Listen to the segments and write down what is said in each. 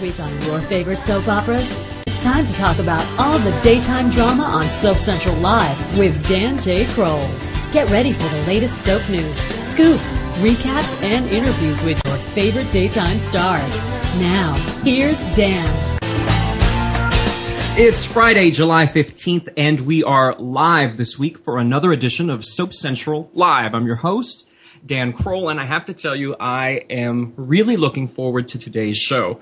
Week on your favorite soap operas? It's time to talk about all the daytime drama on Soap Central Live with Dan J. Kroll. Get ready for the latest soap news, scoops, recaps, and interviews with your favorite daytime stars. Now, here's Dan. It's Friday, July 15th, and we are live this week for another edition of Soap Central Live. I'm your host, Dan Kroll, and I have to tell you, I am really looking forward to today's show.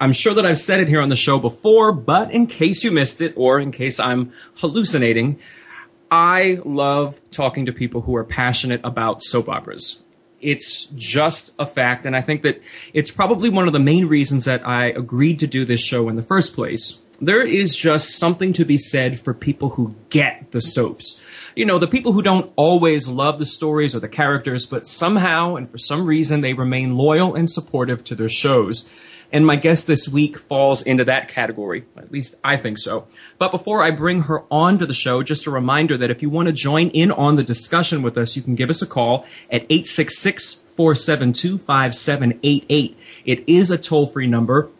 I'm sure that I've said it here on the show before, but in case you missed it, or in case I'm hallucinating, I love talking to people who are passionate about soap operas. It's just a fact, and I think that it's probably one of the main reasons that I agreed to do this show in the first place. There is just something to be said for people who get the soaps you know, the people who don't always love the stories or the characters, but somehow and for some reason they remain loyal and supportive to their shows. And my guest this week falls into that category. At least I think so. But before I bring her on to the show, just a reminder that if you want to join in on the discussion with us, you can give us a call at 866 472 5788. It is a toll free number.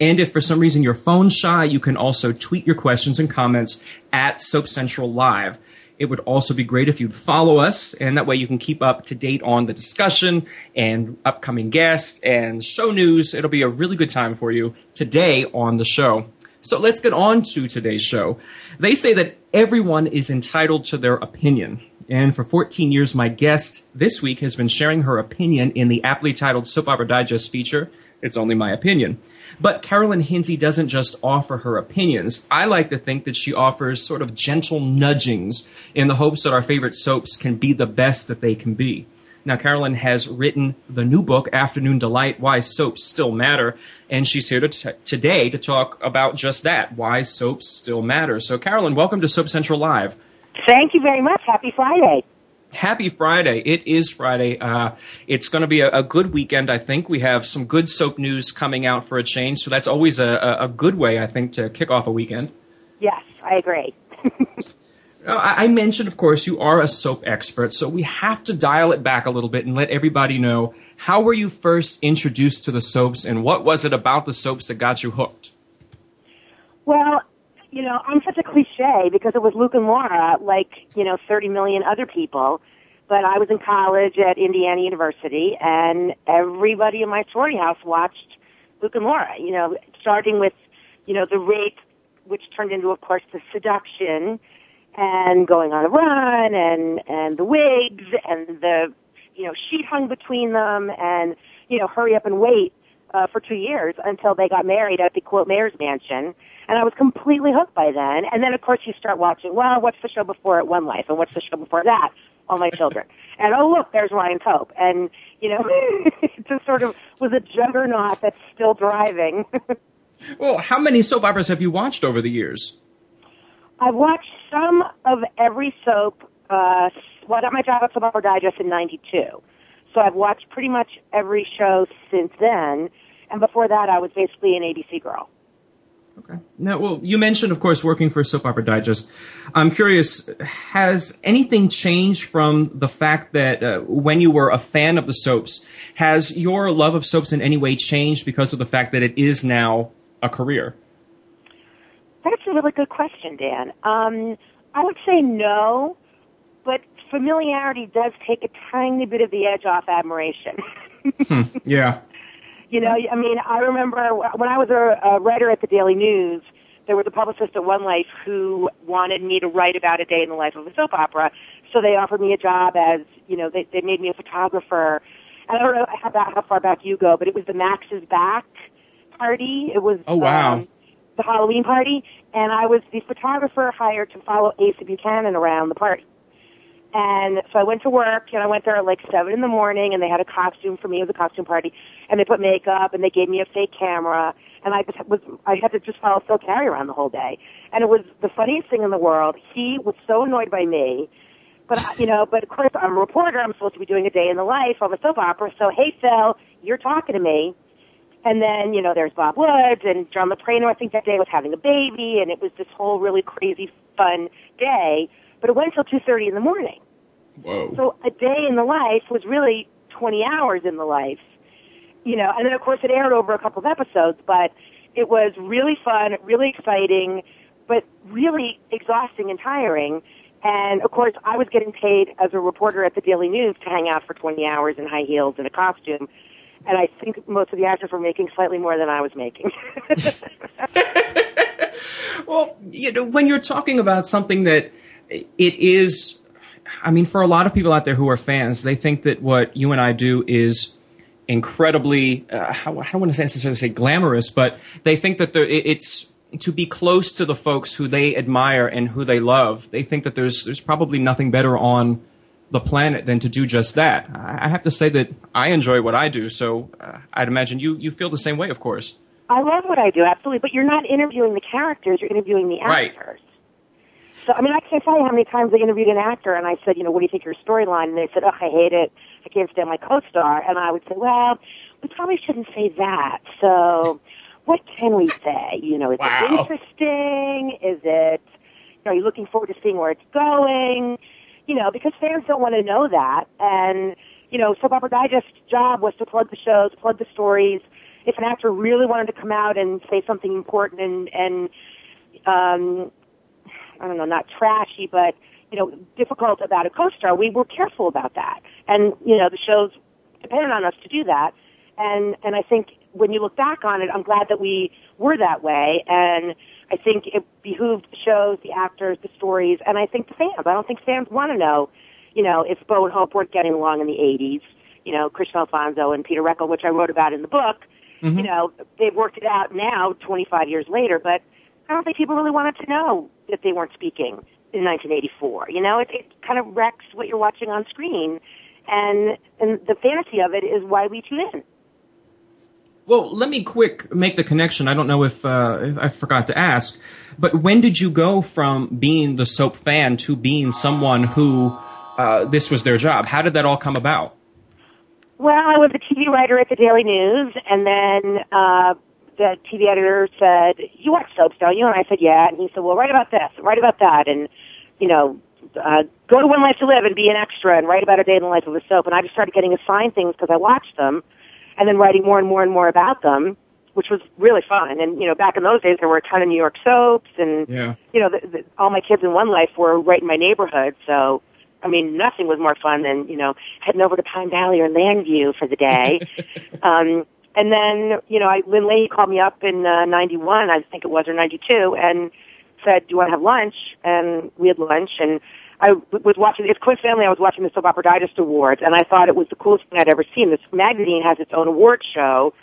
And if for some reason you're phone shy, you can also tweet your questions and comments at Soap Central Live. It would also be great if you'd follow us, and that way you can keep up to date on the discussion and upcoming guests and show news. It'll be a really good time for you today on the show. So let's get on to today's show. They say that everyone is entitled to their opinion. And for 14 years, my guest this week has been sharing her opinion in the aptly titled Soap Opera Digest feature, It's Only My Opinion. But Carolyn Hinsey doesn't just offer her opinions. I like to think that she offers sort of gentle nudgings in the hopes that our favorite soaps can be the best that they can be. Now, Carolyn has written the new book, Afternoon Delight Why Soaps Still Matter, and she's here to t- today to talk about just that why soaps still matter. So, Carolyn, welcome to Soap Central Live. Thank you very much. Happy Friday happy Friday. It is Friday. Uh, it's going to be a, a, good weekend, I think. We have some good soap news coming out for a change, so that's always a, a good way, I think, to kick off a weekend. Yes, I agree. I mentioned, of course, you are a soap expert, so we have to dial it back a little bit and let everybody know how were you first introduced to the soaps and what was it about the soaps that got you hooked? Well, you know, I'm such a cliche because it was Luke and Laura, like, you know, 30 million other people. But I was in college at Indiana University and everybody in my sorority house watched Luke and Laura, you know, starting with, you know, the rape, which turned into, of course, the seduction and going on the run and, and the wigs and the, you know, sheet hung between them and, you know, hurry up and wait uh, for two years until they got married at the quote mayor's mansion and I was completely hooked by then. And then, of course, you start watching, well, what's the show before it, One Life? And what's the show before that? All My Children. And oh, look, there's Ryan's Hope. And, you know, it just sort of was a juggernaut that's still driving. well, how many soap operas have you watched over the years? I've watched some of every soap. Uh, well, I got my job at Soap Opera Digest in 92. So I've watched pretty much every show since then. And before that, I was basically an ABC girl. Okay. Now, well, you mentioned, of course, working for Soap Opera Digest. I'm curious, has anything changed from the fact that uh, when you were a fan of the soaps, has your love of soaps in any way changed because of the fact that it is now a career? That's a really good question, Dan. Um, I would say no, but familiarity does take a tiny bit of the edge off admiration. hmm. Yeah. You know, I mean, I remember when I was a, a writer at the Daily News, there was a publicist at One Life who wanted me to write about a day in the life of a soap opera. So they offered me a job as, you know, they, they made me a photographer. And I don't know how, how far back you go, but it was the Max's Back party. It was oh wow. Um, the Halloween party, and I was the photographer hired to follow Asa Buchanan around the party. And so I went to work, and I went there at like seven in the morning, and they had a costume for me. It was a costume party, and they put makeup, and they gave me a fake camera, and I just was I had to just follow Phil Carey around the whole day, and it was the funniest thing in the world. He was so annoyed by me, but I- you know, but of course I'm a reporter. I'm supposed to be doing a day in the life of a soap opera. So hey, Phil, you're talking to me. And then, you know, there's Bob Woods and John Loprieno, I think that day was having a baby and it was this whole really crazy fun day. But it went until 2.30 in the morning. Whoa. So a day in the life was really 20 hours in the life. You know, and then of course it aired over a couple of episodes, but it was really fun, really exciting, but really exhausting and tiring. And of course I was getting paid as a reporter at the Daily News to hang out for 20 hours in high heels and a costume. And I think most of the actors were making slightly more than I was making. Well, you know, when you're talking about something that it is, I mean, for a lot of people out there who are fans, they think that what you and I do is incredibly, uh, how, I don't want to necessarily say glamorous, but they think that it's to be close to the folks who they admire and who they love. They think that there's there's probably nothing better on the planet than to do just that. I have to say that I enjoy what I do, so uh, I'd imagine you you feel the same way, of course. I love what I do, absolutely, but you're not interviewing the characters, you're interviewing the Right. So, I mean, I can't tell you how many times I interviewed an actor and I said, you know, what do you think of your storyline? And they said, oh, I hate it. I can't stand my co-star. And I would say, well, we probably shouldn't say that. So, what can we say? You know, is Wow. it interesting? Is it, you know, are you looking forward to seeing where it's going? You know, because fans don't want to know that. And, you know, Soap Opera Digest's job was to plug the shows, plug the stories. If an actor really wanted to come out and say something important and, and, um, I don't know, not trashy, but you know, difficult about a co-star. We were careful about that, and you know, the shows depended on us to do that. And and I think when you look back on it, I'm glad that we were that way, and I think it behooved the shows, the actors, the stories, and I think the fans. I don't think fans want to know, you know, if Bo and Hope weren't getting along in the '80s. You know, Kristian Alfonso and Peter Reckell, which I wrote about in the book. Mm-hmm. You know, they've worked it out now, 25 years later, but I don't think people really wanted to know that they weren't speaking in 1984. You know, it, it kind of wrecks what you're watching on screen, and and the fantasy of it is why we tune in. Well, let me quick make the connection. I don't know if, uh, if I forgot to ask, but when did you go from being the soap fan to being someone who uh, this was their job? How did that all come about? Well, I was a TV writer at the Daily News, and then uh, the TV editor said, "You watch soaps, don't you?" And I said, "Yeah." And he said, "Well, write about this, write about that, and you know, uh, go to One Life to Live and be an extra, and write about a day in the life of a soap." And I just started getting assigned things because I watched them, and then writing more and more and more about them, which was really fun. And you know, back in those days, there were a ton of New York soaps, and Yeah. you know, the, the, all my kids in One Life were right in my neighborhood, so. I mean, nothing was more fun than, you know, heading over to Pine Valley or Llanview for the day. um, and then, you know, I, Lynn Leahey called me up in uh, 91, I think it was, or 92, and said, do you want to have lunch? And we had lunch, and I was watching, it's coincidentally, I was watching the Soap Opera Digest Awards, and I thought it was the coolest thing I'd ever seen. This magazine has its own award show,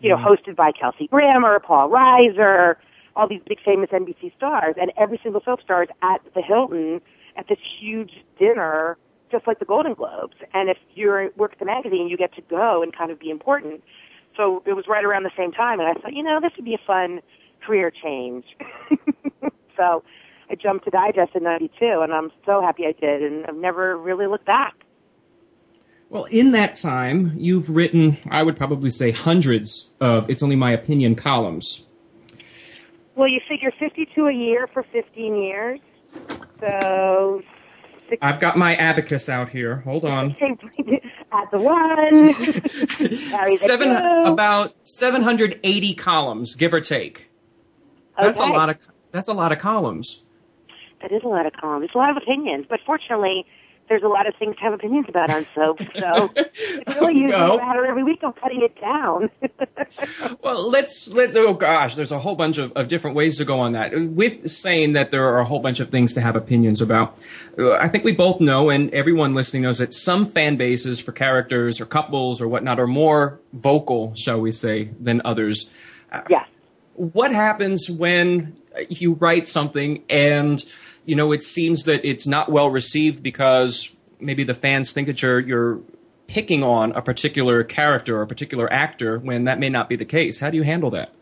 you know, hosted by Kelsey Grammer, Paul Reiser, all these big famous NBC stars, and every single soap star is at the Hilton at this huge dinner, just like the Golden Globes. And if you work at the magazine, you get to go and kind of be important. So it was right around the same time, and I thought, you know, this would be a fun career change. so I jumped to Digest in '92, and I'm so happy I did, and I've never really looked back. Well, in that time, you've written, I would probably say, hundreds of It's Only My Opinion columns. Well, you figure 52 a year for 15 years, so six, I've got my abacus out here. Hold on. at the one, the Seven, about 780 columns, give or take. That's a lot of, that's a lot of columns. That is a lot of columns. It's a lot of opinions, but fortunately, there's a lot of things to have opinions about on soap. So it's really usually No. a matter every week of cutting it down. Well, let's let. Oh gosh, there's a whole bunch of, of different ways to go on that. With saying that there are a whole bunch of things to have opinions about, uh, I think we both know, and everyone listening knows that some fan bases for characters or couples or whatnot are more vocal, shall we say, than others. yes. What happens when you write something and you know it seems that it's not well received because maybe the fans think that you're you're picking on a particular character or a particular actor when that may not be the case? How do you handle that?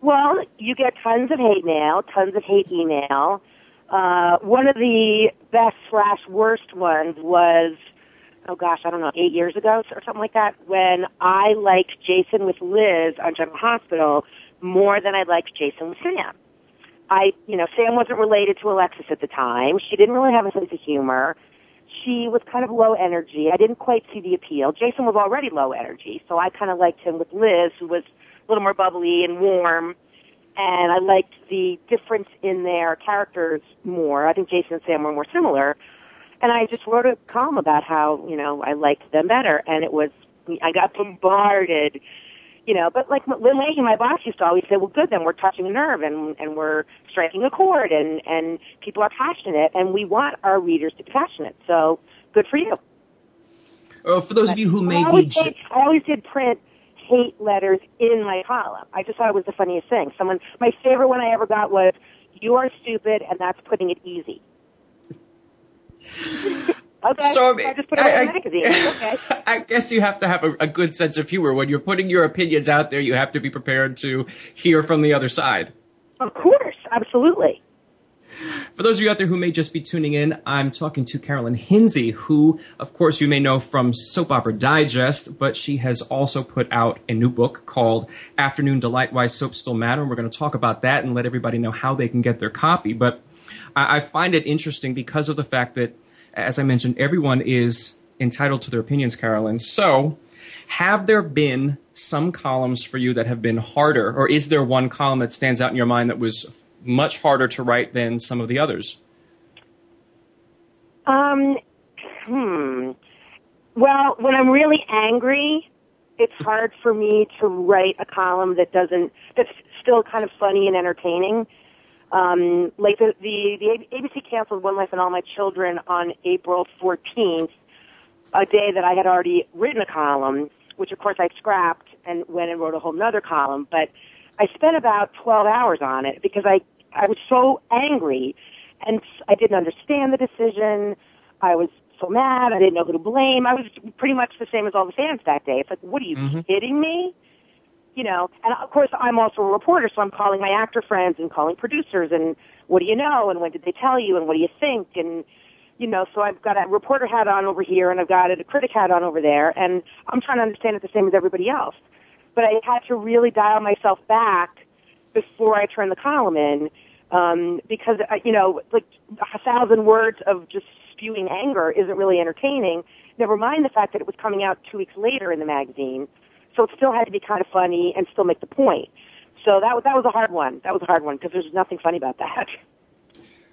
Well, you get tons of hate mail, tons of hate email. Uh, one of the best slash worst ones was, oh gosh, I don't know, eight years ago or something like that, when I liked Jason with Liz on General Hospital more than I liked Jason with Sam. I, you know, Sam wasn't related to Alexis at the time. She didn't really have a sense of humor. She was kind of low energy. I didn't quite see the appeal. Jason was already low energy, so I kind of liked him with Liz, who was a little more bubbly and warm. And I liked the difference in their characters more. I think Jason and Sam were more similar. And I just wrote a column about how, you know, I liked them better. And it was, I got bombarded you know, but like Lynn Leahey, my boss used to always say, well, good, then we're touching a nerve and, and we're striking a chord and, and people are passionate and we want our readers to be passionate. So good for you. Uh, for those of you who may I be, did, I always did print hate letters in my column. I just thought it was the funniest thing. Someone, my favorite one I ever got was, you are stupid and that's putting it easy. okay. So, I just put it I- in magazine. Okay. I guess you have to have a, a good sense of humor when you're putting your opinions out there. You have to be prepared to hear from the other side. Of course. Absolutely. For those of you out there who may just be tuning in, I'm talking to Carolyn Hinsey, who, of course, you may know from Soap Opera Digest, but she has also put out a new book called Afternoon Delight Why Soap Still Matter. And we're going to talk about that and let everybody know how they can get their copy. But I, I find it interesting because of the fact that, as I mentioned, everyone is entitled to their opinions, Carolyn. So, have there been some columns for you that have been harder, or is there one column that stands out in your mind that was much harder to write than some of the others? Um, hmm. Well, when I'm really angry, it's hard for me to write a column that doesn't, that's still kind of funny and entertaining. Um, like the, the, the ABC canceled One Life and All My Children on April 14th, a day that I had already written a column, which of course I scrapped and went and wrote a whole nother column, but I spent about 12 hours on it because I, I was so angry and I didn't understand the decision. I was so mad. I didn't know who to blame. I was pretty much the same as all the fans that day. It's like, what are you kidding me? You know, and of course I'm also a reporter, so I'm calling my actor friends and calling producers and what do you know and when did they tell you and what do you think and you know, so I've got a reporter hat on over here and I've got a critic hat on over there and I'm trying to understand it the same as everybody else. But I had to really dial myself back before I turn the column in, um, because, uh, you know, like a thousand words of just spewing anger isn't really entertaining. Never mind the fact that it was coming out two weeks later in the magazine. So it still had to be kind of funny and still make the point. So that was, that was a hard one. That was a hard one because there's nothing funny about that.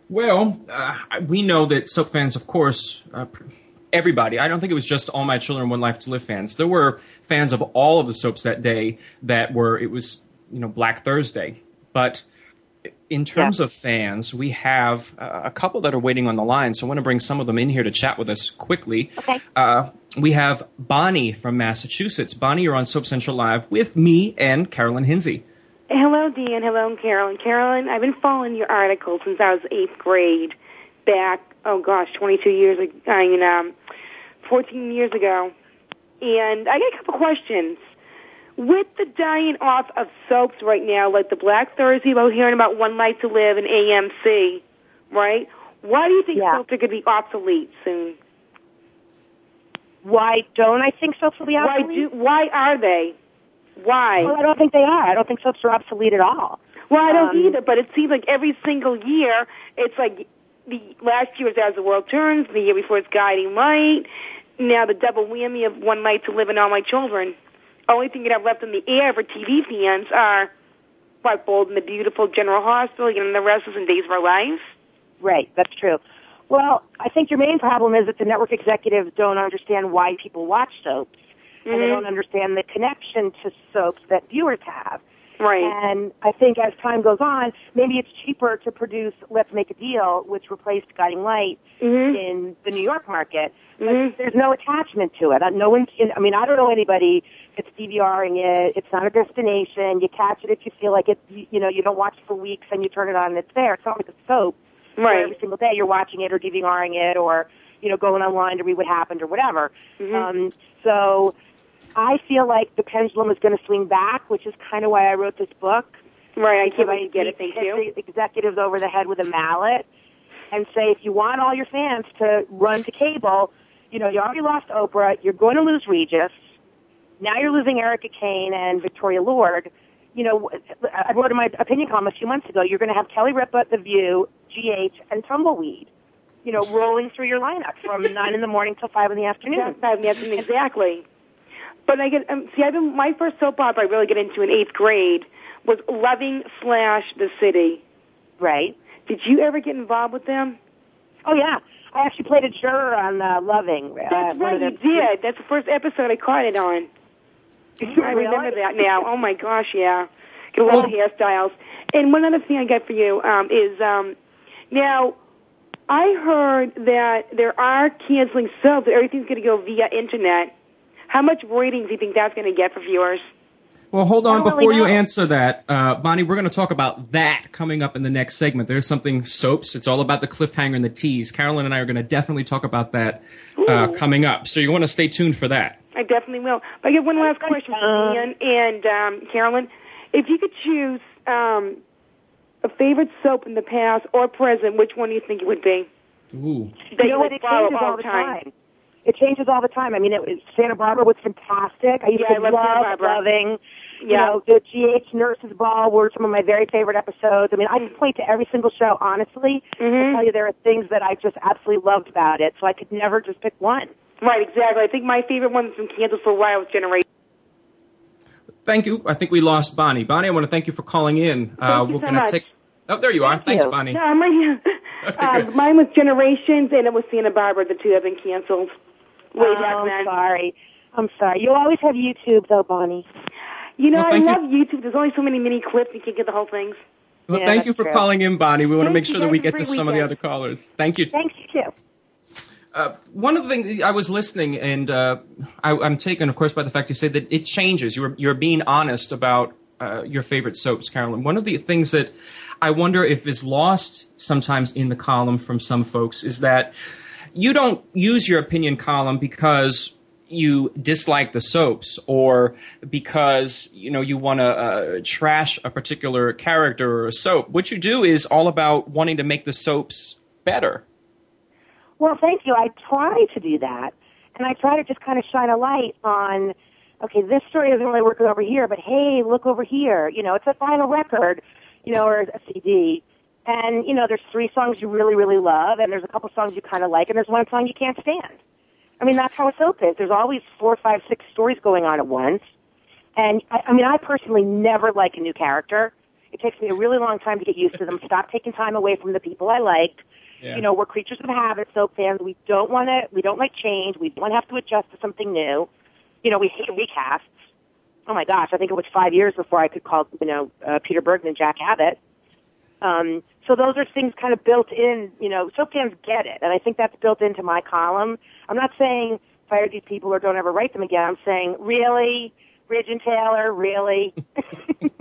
Well, uh, we know that soap fans, of course, uh, everybody. I don't think it was just All My Children, One Life to Live fans. There were fans of all of the soaps that day that were. It was you know Black Thursday, but in terms Yeah. of fans, we have uh, a couple that are waiting on the line. So I want to bring some of them in here to chat with us quickly. Okay. Uh, we have Bonnie from Massachusetts. Bonnie, you're on Soap Central Live with me and Carolyn Hinsey. Hello, Dean. Hello, Carolyn. Carolyn, I've been following your article since I was eighth grade, back oh gosh, 22 years ago. I mean, um, 14 years ago, and I got a couple questions. With the dying off of soaps right now, like the Black Thursday, we're hearing about One Life to Live and AMC, right? Why do you think Yeah. soaps are going to be obsolete soon? Why don't I think soaps will be obsolete? Why do? Why are they? Why? Well, I don't think they are. I don't think soaps are obsolete at all. Well, I don't Um, either, but it seems like every single year, it's like the last year was As the World Turns, the year before it's Guiding Light, now the double whammy of One Night to Live and All My Children. Only thing you have left in the air for TV fans are, what, Bold and the Beautiful, General Hospital, and the rest is in Days of Our Lives. Right, that's true. Well, I think your main problem is that the network executives don't understand why people watch soaps, mm-hmm. and they mm-hmm. don't understand the connection to soaps that viewers have. Right. And I think as time goes on, maybe it's cheaper to produce Let's Make a Deal, which replaced Guiding Light mm-hmm. in the New York market. Mm-hmm. There's no attachment to it. No one. I mean, I don't know anybody that's DVRing it. It's not a destination. You catch it if you feel like it. You know, you don't watch it for weeks and you turn it on and it's there. It's not like a soap. Right. Every single day you're watching it or DVRing it or you know going online to read what happened or whatever. Mm-hmm. Um, so I feel like the pendulum is going to swing back, which is kind of why I wrote this book. Right, I can't wait to get it. Thank you. The executives over the head with a mallet and say, if you want all your fans to run to cable, you know, you already lost Oprah. You're going to lose Regis. Now you're losing Erica Kane and Victoria Lord. You know, I wrote in my opinion column a few months ago, you're going to have Kelly Ripa, The View, GH, and Tumbleweed you know, rolling through your lineup from nine in the morning till five in the afternoon. Five in the afternoon, exactly. But I get um, see. I've been my first soap opera I really get into in eighth grade was Loving slash The City. Right. Did you ever get involved with them? Oh yeah, I actually played a juror on uh, Loving. Uh, That's right, you did. That's the first episode I caught it on. I remember that now. Oh my gosh, yeah. Get a lot hairstyles. And one other thing I got for you um, is um, now I heard that there are canceling soaps. Everything's going to go via internet. How much ratings do you think that's going to get for viewers? Well, hold on before really you answer that, uh, Bonnie. We're going to talk about that coming up in the next segment. There's something soaps. It's all about the cliffhanger and the tease. Carolyn and I are going to definitely talk about that uh, coming up. So you want to stay tuned for that. I definitely will. But I have one last question for Ian and um, Carolyn. If you could choose um, a favorite soap in the past or present, which one do you think it would be? Ooh. That you know what? It changes all the time. time. It changes all the time. I mean, it was, Santa Barbara was fantastic. I used yeah, to I love loving. You yeah. know, the GH Nurses Ball were some of my very favorite episodes. I mean, I can point to every single show, honestly. Mm-hmm. I tell you, there are things that I just absolutely loved about it, so I could never just pick one. Right, exactly. I think my favorite one from Kansas for a while was Generation. Thank you. I think we lost Bonnie. Bonnie, I want to thank you for calling in. Thank uh, you we're so gonna take. Oh, there you are. Thank Thanks. Bonnie. No, I'm right here. uh, mine was Generations, and it was Santa Barbara. The two have been canceled. Way oh, back then. I'm sorry. I'm sorry. You always have YouTube, though, Bonnie. You know, well, I love you. YouTube. There's only so many mini clips. You can't get the whole things. Well, yeah, thank you for true. calling in, Bonnie. We want Thank to make sure that we get to great some of the other callers. Thank you. Thanks, you too. Uh, one of the things I was listening, and uh, I, I'm taken, of course, by the fact you say that it changes. You're you're being honest about uh, your favorite soaps, Carolyn. One of the things that I wonder if is lost sometimes in the column from some folks is that you don't use your opinion column because you dislike the soaps or because you know you want to uh, trash a particular character or a soap. What you do is all about wanting to make the soaps better. Well, thank you. I try to do that, and I try to just kind of shine a light on. Okay, this story isn't really working over here, but hey, look over here. You know, it's a vinyl record, you know, or a CD. And, you know, there's three songs you really, really love, and there's a couple songs you kind of like, and there's one song you can't stand. I mean, that's how a soap is. There's always four, five, six stories going on at once. And, I, I mean, I personally never like a new character. It takes me a really long time to get used to them. Stop taking time away from the people I like. Yeah. You know, we're creatures of habit, soap fans. We don't want to, we don't like change. We don't have to adjust to something new. You know, we hate recasts. Oh my gosh, I think it was five years before I could call, you know, uh, Peter Bergman and Jack Abbott. Um, so those are things kind of built in, you know, soap fans get it. And I think that's built into my column. I'm not saying fire these people or don't ever write them again. I'm saying, really? Ridge and Taylor, really?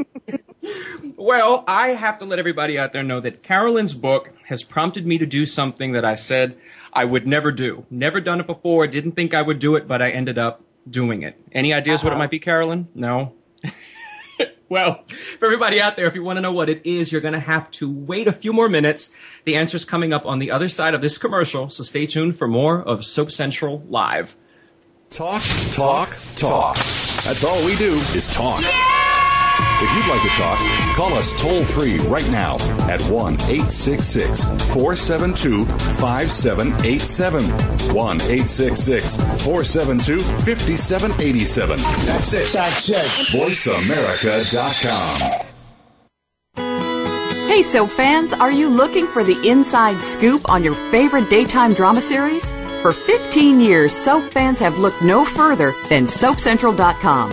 Well, I have to let everybody out there know that Carolyn's book has prompted me to do something that I said I would never do. Never done it before, didn't think I would do it, but I ended up doing it. Any ideas what it uh-huh. might be, Carolyn? No? well, for everybody out there, if you want to know what it is, you're going to have to wait a few more minutes. The answer's coming up on the other side of this commercial, so stay tuned for more of Soap Central Live. Talk, talk, talk. That's all we do is talk. If you'd like to talk, call us toll free right now at 1 866 472 5787. 1 866 472 5787. That's it. That's it. VoiceAmerica.com. Hey, Hey, soap fans, are you looking for the inside scoop on your favorite daytime drama series? For 15 years, soap fans have looked no further than SoapCentral.com.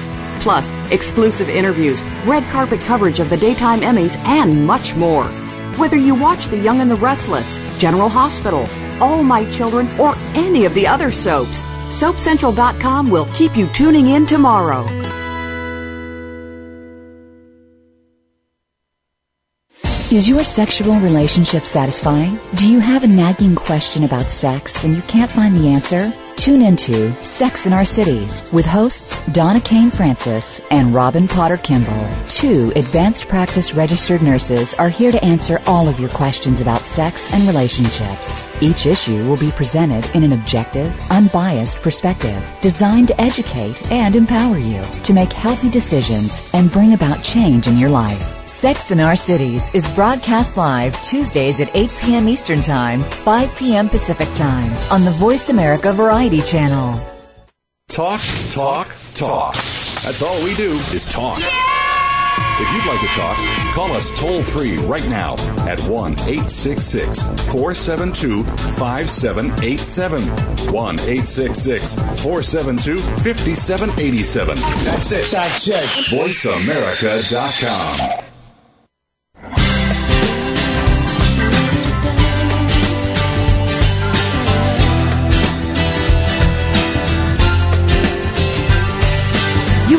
Plus, exclusive interviews, red carpet coverage of the daytime Emmys, and much more. Whether you watch The Young and the Restless, General Hospital, All My Children, or any of the other soaps, SoapCentral.com will keep you tuning in tomorrow. Is your sexual relationship satisfying? Do you have a nagging question about sex and you can't find the answer? Tune into Sex in Our Cities with hosts Donna Kane Francis and Robin Potter Kimball. Two advanced practice registered nurses are here to answer all of your questions about sex and relationships. Each issue will be presented in an objective, unbiased perspective designed to educate and empower you to make healthy decisions and bring about change in your life. Sex in Our Cities is broadcast live Tuesdays at 8 p.m. Eastern Time, 5 p.m. Pacific Time on the Voice America Variety Channel. Talk, talk, talk. That's all we do is talk. If you'd like to talk, call us toll free right now at 1 866 472 5787. 1 866 472 5787. That's it. That's it. VoiceAmerica.com.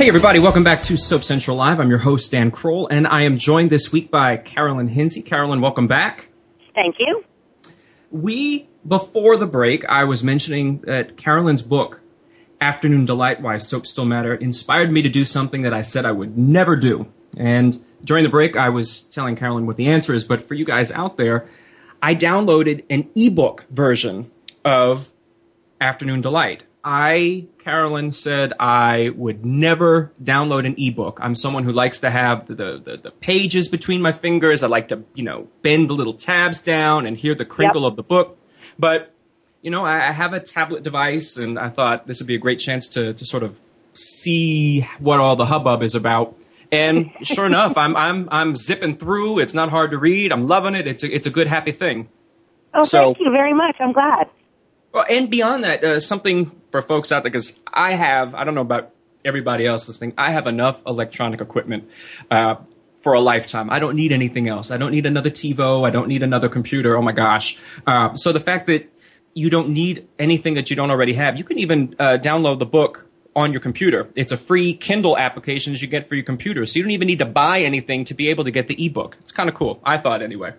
Hey everybody, welcome back to Soap Central Live. I'm your host Dan Kroll, and I am joined this week by Carolyn Hinsey. Carolyn, welcome back. Thank you. We before the break, I was mentioning that Carolyn's book, Afternoon Delight: Why Soap Still Matter, inspired me to do something that I said I would never do. And during the break, I was telling Carolyn what the answer is, but for you guys out there, I downloaded an ebook version of Afternoon Delight. I, Carolyn, said I would never download an ebook. I'm someone who likes to have the, the, the pages between my fingers. I like to, you know, bend the little tabs down and hear the crinkle Yep. of the book. But, you know, I, I have a tablet device and I thought this would be a great chance to, to sort of see what all the hubbub is about. And sure enough, I'm, I'm, I'm zipping through. It's not hard to read. I'm loving it. It's a, it's a good, happy thing. Oh, So- thank you very much. I'm glad. Well, and beyond that, uh, something for folks out there, because I have, I don't know about everybody else listening, I have enough electronic equipment uh, for a lifetime. I don't need anything else. I don't need another TiVo. I don't need another computer. Oh my gosh. Uh, so the fact that you don't need anything that you don't already have, you can even uh, download the book on your computer. It's a free Kindle application that you get for your computer. So you don't even need to buy anything to be able to get the ebook. It's kind of cool. I thought anyway.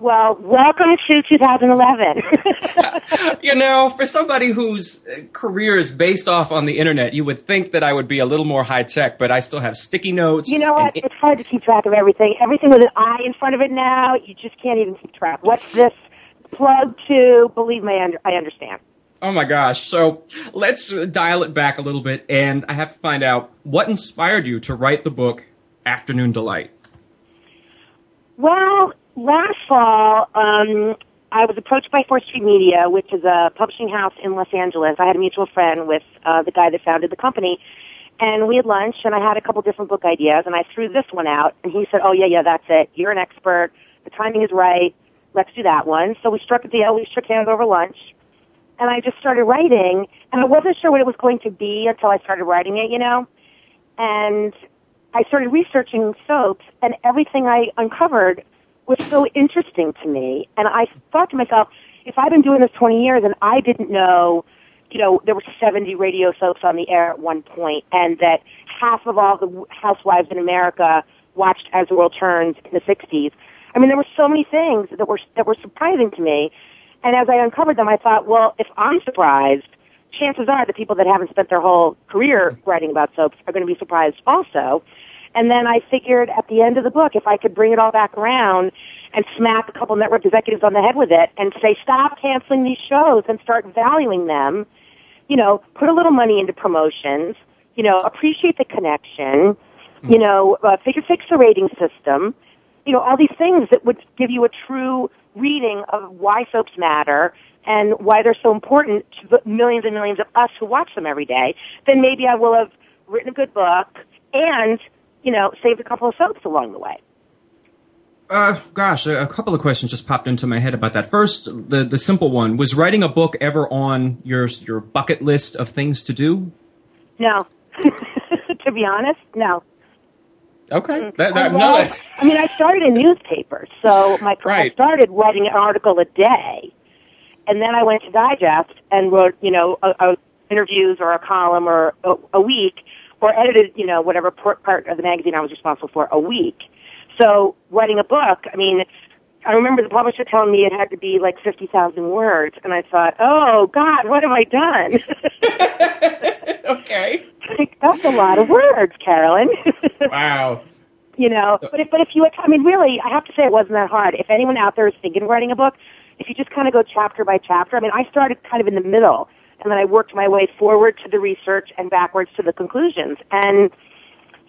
Well, welcome to 2011. you know, for somebody whose uh, career is based off on the internet, you would think that I would be a little more high tech, but I still have sticky notes. you know what? It's hard to keep track of everything. Everything with an I in front of it now, you just can't even keep track. What's this plug to? Believe me, I understand. oh my gosh. So let's uh, dial it back a little bit, and I have to find out what inspired you to write the book Afternoon Delight. Well, last fall, um, I was approached by Fourth Street Media, which is a publishing house in Los Angeles. I had a mutual friend with uh, the guy that founded the company, and we had lunch, and I had a couple different book ideas, and I threw this one out, and he said, "Oh yeah, yeah, that's it. You're an expert. The timing is right. Let's do that one." So we struck a deal. We shook hands over lunch, and I just started writing, and I wasn't sure what it was going to be until I started writing it, you know, and I started researching soaps, and everything I uncovered was so interesting to me. And I thought to myself, if I've been doing this 20 years and I didn't know you know, there were 70 radio soaps on the air at one point, and that half of all the housewives in America watched As the World Turns in the 60s. I mean, there were so many things that were that were surprising to me, and as I uncovered them, I thought, well, if I'm surprised, chances are the people that haven't spent their whole career writing about soaps are going to be surprised also. And then I figured at the end of the book, if I could bring it all back around and smack a couple network executives on the head with it and say, stop canceling these shows and start valuing them, you know, put a little money into promotions, you know, appreciate the connection, you know, uh, figure fix the rating system, you know, all these things that would give you a true reading of why soaps matter and why they're so important to the millions and millions of us who watch them every day, then maybe I will have written a good book and, you know, saved a couple of soaps along the way. Uh, gosh, a, a couple of questions just popped into my head about that. First, the the simple one was writing a book ever on your your bucket list of things to do? No, to be honest, no. Okay, that, I, that, well, no, I mean, I started in newspapers, so my Right. I started writing an article a day, and then I went to Digest and wrote, you know, a, a interviews or a column or a, a week, or edited, you know, whatever part part of the magazine I was responsible for a week. So writing a book, I mean, I remember the publisher telling me it had to be like fifty thousand words, and I thought, oh God, what have I done? okay. Like, That's a lot of words, Carolyn. Wow. you know. But if, but if you, I mean, really, I have to say it wasn't that hard. If anyone out there is thinking of writing a book, if you just kind of go chapter by chapter, I mean, I started kind of in the middle, and then I worked my way forward to the research and backwards to the conclusions. And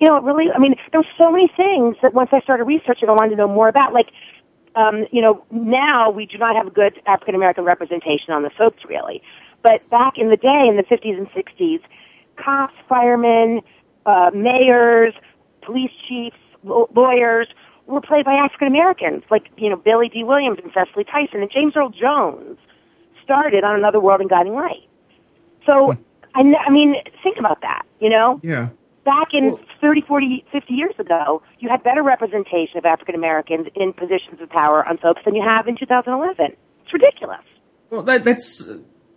you know, it really, I mean, there were so many things that once I started researching, I wanted to know more about. Like, um, you know, now we do not have a good African American representation on the soaps, really. But back in the day, in the 50s and 60s, cops, firemen, uh, mayors, police chiefs, law- lawyers were played by African Americans, like, you know, Billy Dee Williams and Cicely Tyson. And James Earl Jones started on Another World and Guiding Light. So, I, kn- I mean, think about that, you know? Yeah. back in 30, 40, 50 years ago, you had better representation of African Americans in positions of power on soaps than you have in 2011. It's ridiculous. Well, that, that's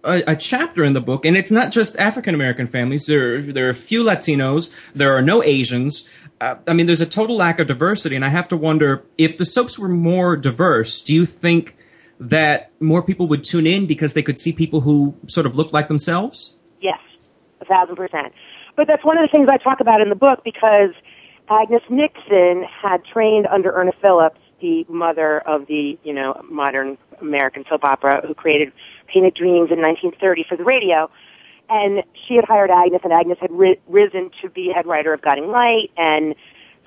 a, a chapter in the book, and it's not just African American families. There, there are a few Latinos. There are no Asians. Uh, I mean, there's a total lack of diversity, and I have to wonder if the soaps were more diverse. Do you think that more people would tune in because they could see people who sort of looked like themselves? Yes, a thousand percent. But that's one of the things I talk about in the book because Agnes Nixon had trained under Irna Phillips, the mother of the, you know, modern American soap opera who created Painted Dreams in 1930 for the radio. And she had hired Agnes and Agnes had ri- risen to be head writer of Guiding Light and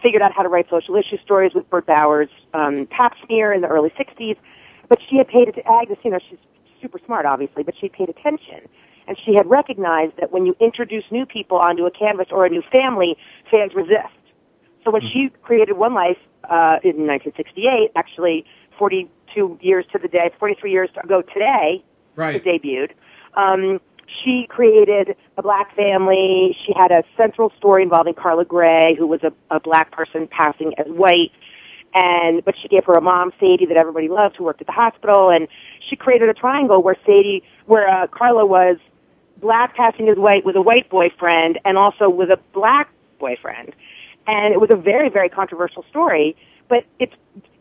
figured out how to write social issue stories with Bert Bauer's um, pap smear in the early 60s. But she had paid it to Agnes, you know, she's super smart obviously, but she paid attention. And she had recognized that when you introduce new people onto a canvas or a new family, fans resist. So when she created One Life uh, in 1968, actually 42 years to the day, 43 years ago today, Right. it debuted. Um, she created a black family. She had a central story involving Carla Gray, who was a, a black person passing as white. And but she gave her a mom, Sadie, that everybody loved, who worked at the hospital, and she created a triangle where Sadie, where uh, Carla was black passing as white with a white boyfriend, and also with a black boyfriend. And it was a very, very controversial story. But it's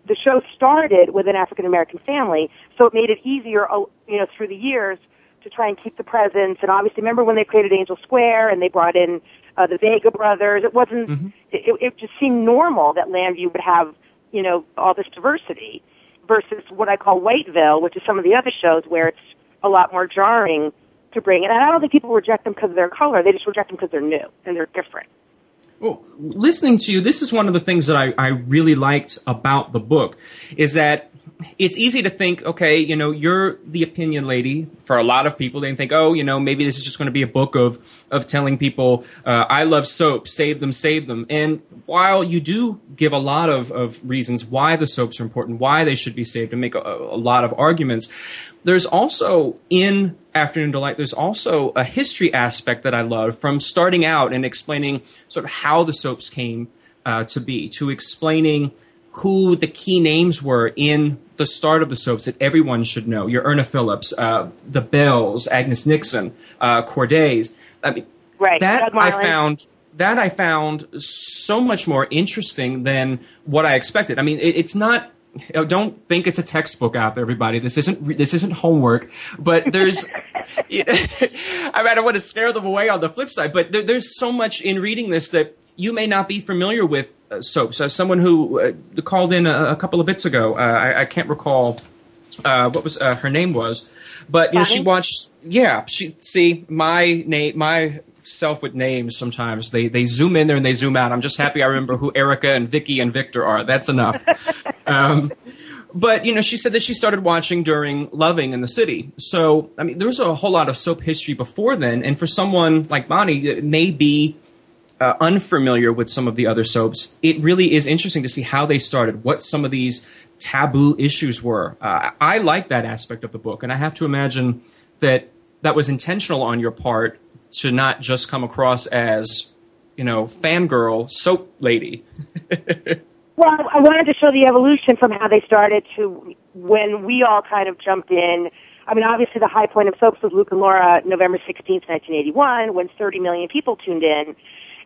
the show started with an African American family, so it made it easier, uh, you know, through the years to try and keep the presence. And obviously, remember when they created Angel Square and they brought in uh, the Vega brothers? It wasn't. It, it just seemed normal that Llanview would have, you know, all this diversity versus what I call Whiteville, which is some of the other shows where it's a lot more jarring to bring. And I don't think people reject them because of their color; they just reject them because they're new and they're different. Well, listening to you, this is one of the things that I, I really liked about the book is that it's easy to think, okay, you know, you're the opinion lady for a lot of people. They think, oh, you know, maybe this is just going to be a book of of telling people, uh, I love soap, save them, save them. And while you do give a lot of, of reasons why the soaps are important, why they should be saved, and make a, a lot of arguments, there's also in Afternoon Delight, there's also a history aspect that I love from starting out and explaining sort of how the soaps came uh, to be, to explaining who the key names were in the start of the soaps that everyone should know. Your Irna Phillips, uh, the Bells, Agnes Nixon, uh, Cordays. I mean, Right. that I found that I found so much more interesting than what I expected. I mean, it, it's not. uh, Don't think it's a textbook out there, everybody. This isn't this isn't homework. But there's, I mean, I don't want to scare them away on the flip side. But there, there's so much in reading this that you may not be familiar with uh, soaps. As someone who uh, called in a, a couple of bits ago, uh, I, I can't recall uh, what was uh, her name was, but you know she watched. Yeah, she see my name, my self with names. Sometimes they they zoom in there and they zoom out. I'm just happy I remember who Erica and Vicky and Victor are. That's enough. um, but you know, she said that she started watching during Loving in the City. So I mean, there was a whole lot of soap history before then, and for someone like Bonnie, it may be uh, unfamiliar with some of the other soaps, it really is interesting to see how they started, what some of these taboo issues were. Uh, I like that aspect of the book, and I have to imagine that that was intentional on your part to not just come across as, you know, fangirl soap lady. Well, I wanted to show the evolution from how they started to when we all kind of jumped in. I mean, obviously the high point of soaps was Luke and Laura, November 16th, 1981, when 30 million people tuned in.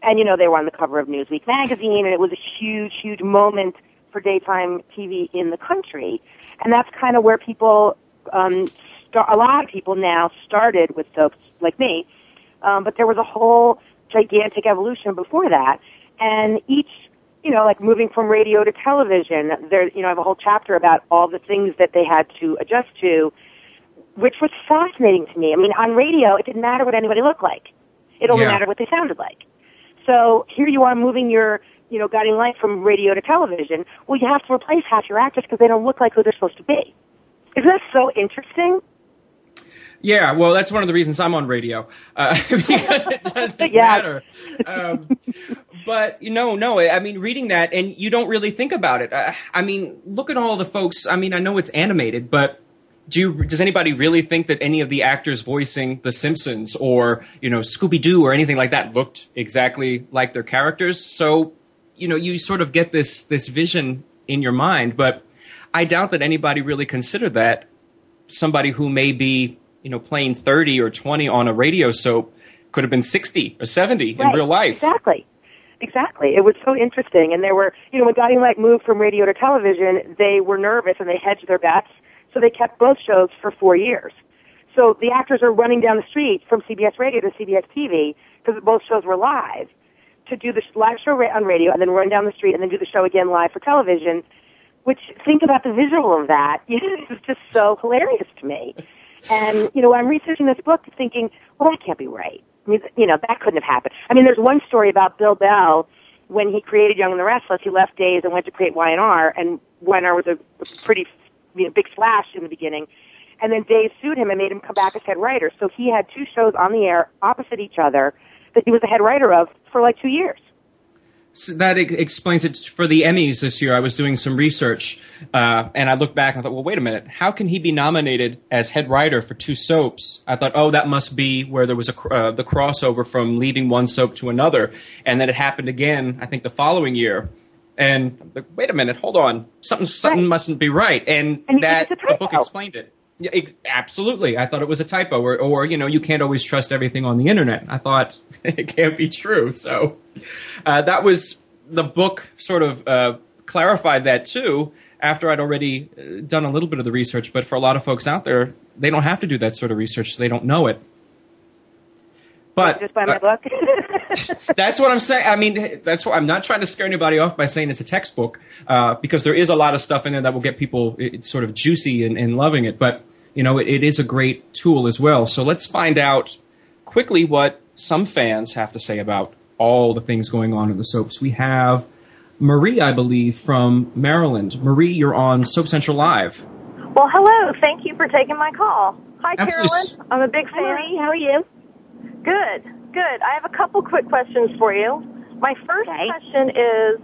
And, you know, they were on the cover of Newsweek magazine, and it was a huge, huge moment for daytime TV in the country. And that's kind of where people, um, start, a lot of people now started with soaps like me. Um, but there was a whole gigantic evolution before that. And each, you know, like moving from radio to television, there, you know, I have a whole chapter about all the things that they had to adjust to, which was fascinating to me. I mean, on radio, it didn't matter what anybody looked like. It only Yeah. mattered what they sounded like. So here you are moving your, you know, guiding light from radio to television. Well, you have to replace half your actors because they don't look like who they're supposed to be. Isn't that so interesting? Yeah, well, that's one of the reasons I'm on radio uh, because it doesn't Yeah. matter. Um, but you know, no, I mean, reading that and you don't really think about it. Uh, I mean, look at all the folks. I mean, I know it's animated, but do you, does anybody really think that any of the actors voicing The Simpsons or you know Scooby Doo or anything like that looked exactly like their characters? So you know, you sort of get this this vision in your mind, but I doubt that anybody really considered that somebody who may be, you know, playing 30 or 20 on a radio soap could have been 60 or 70 in real life. Exactly. Exactly. It was so interesting. And there were, you know, when Guiding Light moved from radio to television, they were nervous and they hedged their bets. So they kept both shows for four years. So the actors are running down the street from CBS Radio to CBS TV because both shows were live to do the live show on radio and then run down the street and then do the show again live for television. Which think about the visual of that. it's just so hilarious to me. And you know, I'm researching this book, thinking, well, that can't be right. I mean, you know, that couldn't have happened. I mean, there's one story about Bill Bell when he created Young and the Restless. He left Days and went to create Y&R, and Y&R was a pretty you know, big splash in the beginning. And then Days sued him and made him come back as head writer. So he had two shows on the air opposite each other that he was the head writer of for like two years. So that explains it for the Emmys this year. I was doing some research, uh, and I looked back and I thought, well, wait a minute. How can he be nominated as head writer for two soaps? I thought, oh, that must be where there was a uh, the crossover from leaving one soap to another, and then it happened again. I think the following year. And like, wait a minute, hold on, something something Right. mustn't be right, and, And that the book explained it. Yeah, ex- absolutely. I thought it was a typo, or, or you know, you can't always trust everything on the internet. I thought it can't be true. So uh, that was the book. Sort of uh, clarified that too. After I'd already uh, done a little bit of the research, but for a lot of folks out there, they don't have to do that sort of research. So they don't know it. But Just buy my uh, book. that's what I'm saying. I mean, that's why I'm not trying to scare anybody off by saying it's a textbook, uh, because there is a lot of stuff in there that will get people it's sort of juicy and, and loving it. But you know, it, it is a great tool as well. So let's find out quickly what some fans have to say about all the things going on in the soaps. We have Marie, I believe, from Maryland. Marie, you're on Soap Central Live. Well, hello. Thank you for taking my call. Hi, Absolutely. Carolyn. I'm a big fan. Hi, how are you? Good, good. I have a couple quick questions for you. My first Okay. question is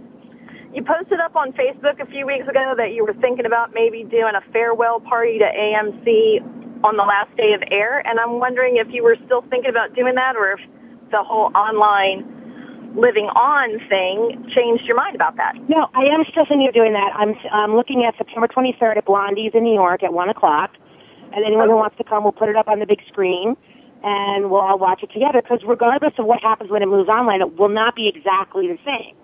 you posted up on Facebook a few weeks ago that you were thinking about maybe doing a farewell party to AMC on the last day of air, and I'm wondering if you were still thinking about doing that or if the whole online living on thing changed your mind about that. No, I am still thinking of doing that. I'm, I'm looking at September 23rd at Blondie's in New York at 1 o'clock. And anyone who oh. wants to come, we'll put it up on the big screen and we'll all watch it together because regardless of what happens when it moves online, it will not be exactly the same.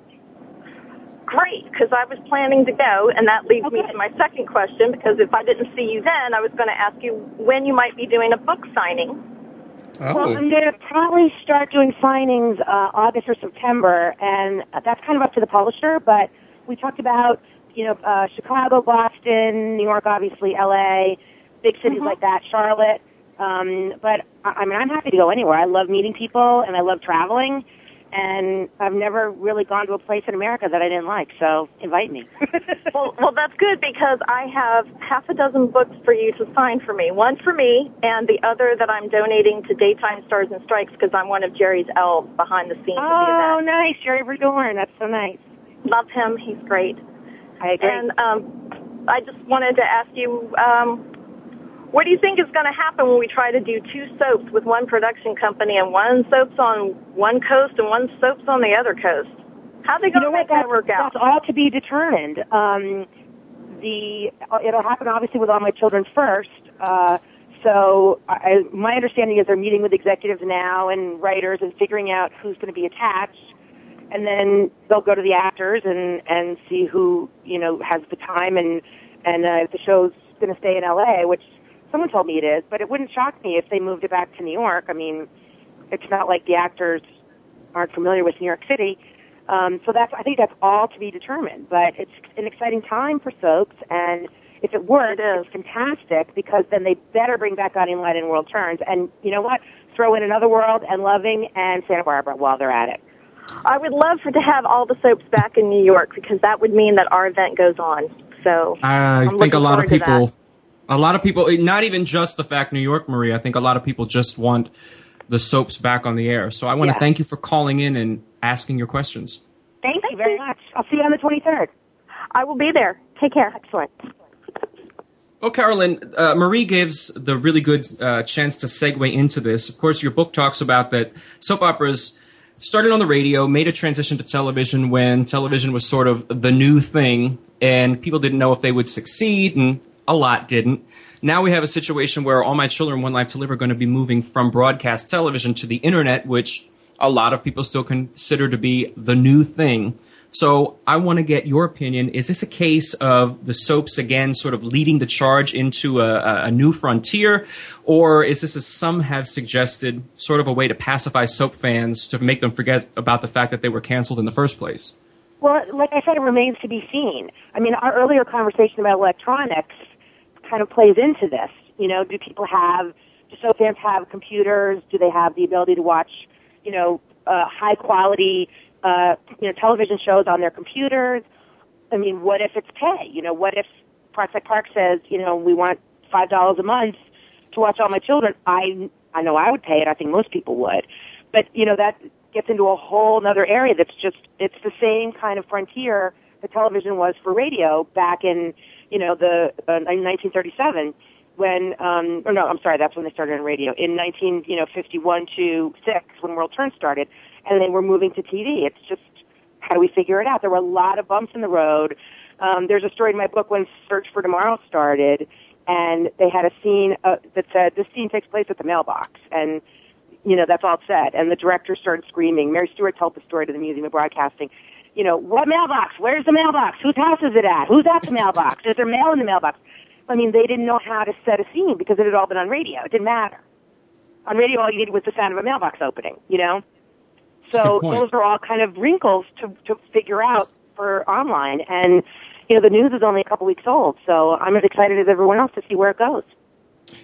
Great, because I was planning to go, and that leads okay. me to my second question. Because if I didn't see you then, I was going to ask you when you might be doing a book signing. Oh. Well, I'm going to probably start doing signings uh, August or September, and that's kind of up to the publisher. But we talked about, you know, uh, Chicago, Boston, New York, obviously, L.A., big cities mm-hmm. like that, Charlotte. Um, but I mean, I'm happy to go anywhere. I love meeting people, and I love traveling and I've never really gone to a place in America that I didn't like. So invite me. well, well, that's good because I have half a dozen books for you to sign for me. One for me, and the other that I'm donating to Daytime Stars and Strikes because I'm one of Jerry's elves behind the scenes. Oh, nice, Jerry ver Dorn. That's so nice. Love him. He's great. I agree. And um, I just wanted to ask you. Um, what do you think is going to happen when we try to do two soaps with one production company and one soap's on one coast and one soap's on the other coast? How are they going you know to make that work out? That's all to be determined. Um, the it'll happen obviously with all my children first. Uh, so I, my understanding is they're meeting with executives now and writers and figuring out who's going to be attached, and then they'll go to the actors and and see who you know has the time and and uh, if the show's going to stay in LA, which Someone told me it is, but it wouldn't shock me if they moved it back to New York. I mean, it's not like the actors aren't familiar with New York City. Um, so that's, I think that's all to be determined. But it's an exciting time for soaps, and if it works, it is. it's fantastic because then they better bring back Guiding Light and World Turns. And you know what? Throw in Another World and Loving and Santa Barbara while they're at it. I would love for to have all the soaps back in New York because that would mean that our event goes on. So I I'm think a lot of people a lot of people, not even just the fact New York, Marie. I think a lot of people just want the soaps back on the air. So I want yeah. to thank you for calling in and asking your questions. Thank, thank you very much. I'll see you on the 23rd. I will be there. Take care. Excellent. Well, Carolyn, uh, Marie gives the really good uh, chance to segue into this. Of course, your book talks about that soap operas started on the radio, made a transition to television when television was sort of the new thing, and people didn't know if they would succeed, and a lot didn't. Now we have a situation where All My Children, One Life to Live are going to be moving from broadcast television to the internet, which a lot of people still consider to be the new thing. So I want to get your opinion. Is this a case of the soaps again sort of leading the charge into a, a new frontier? Or is this, as some have suggested, sort of a way to pacify soap fans to make them forget about the fact that they were canceled in the first place? Well, like I said, it remains to be seen. I mean, our earlier conversation about electronics kind of plays into this. You know, do people have, do soap fans have computers? Do they have the ability to watch, you know, uh, high quality, uh, you know, television shows on their computers? I mean, what if it's pay? You know, what if Prospect Park says, you know, we want five dollars a month to watch all my children? I I know I would pay it. I think most people would, but you know that gets into a whole other area. That's just it's the same kind of frontier that television was for radio back in you know, the uh, in 1937 when, um, or no, I'm sorry, that's when they started on radio. In 19, you know, 51 to 6 when World Turn started, and they were moving to TV. It's just, how do we figure it out? There were a lot of bumps in the road. Um, there's a story in my book when Search for Tomorrow started, and they had a scene uh, that said, this scene takes place at the mailbox, and you know, that's all it said. And the director started screaming. Mary Stuart told the story to the Museum of Broadcasting you know, what mailbox? Where's the mailbox? Whose house is it at? Who's at the mailbox? Is there mail in the mailbox? I mean, they didn't know how to set a scene because it had all been on radio. It didn't matter. On radio, all you needed was the sound of a mailbox opening, you know? So those are all kind of wrinkles to, to figure out for online. And, you know, the news is only a couple weeks old, so I'm as excited as everyone else to see where it goes.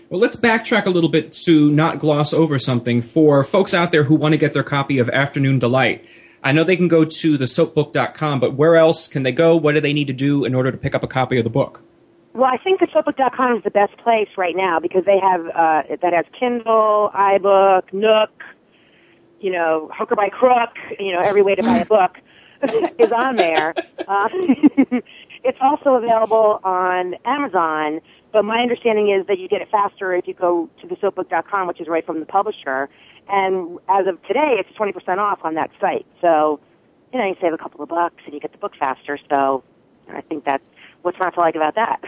Well, let's backtrack a little bit to not gloss over something for folks out there who want to get their copy of Afternoon Delight. I know they can go to the soapbook.com, but where else can they go? What do they need to do in order to pick up a copy of the book? Well, I think the soapbook.com is the best place right now because they have uh, that has Kindle, iBook, Nook, you know, Hooker by Crook, you know, every way to buy a book is on there. Uh, it's also available on Amazon, but my understanding is that you get it faster if you go to the soapbook.com, which is right from the publisher And as of today, it's 20% off on that site. So, you know, you save a couple of bucks and you get the book faster. So I think that's what's not to like about that.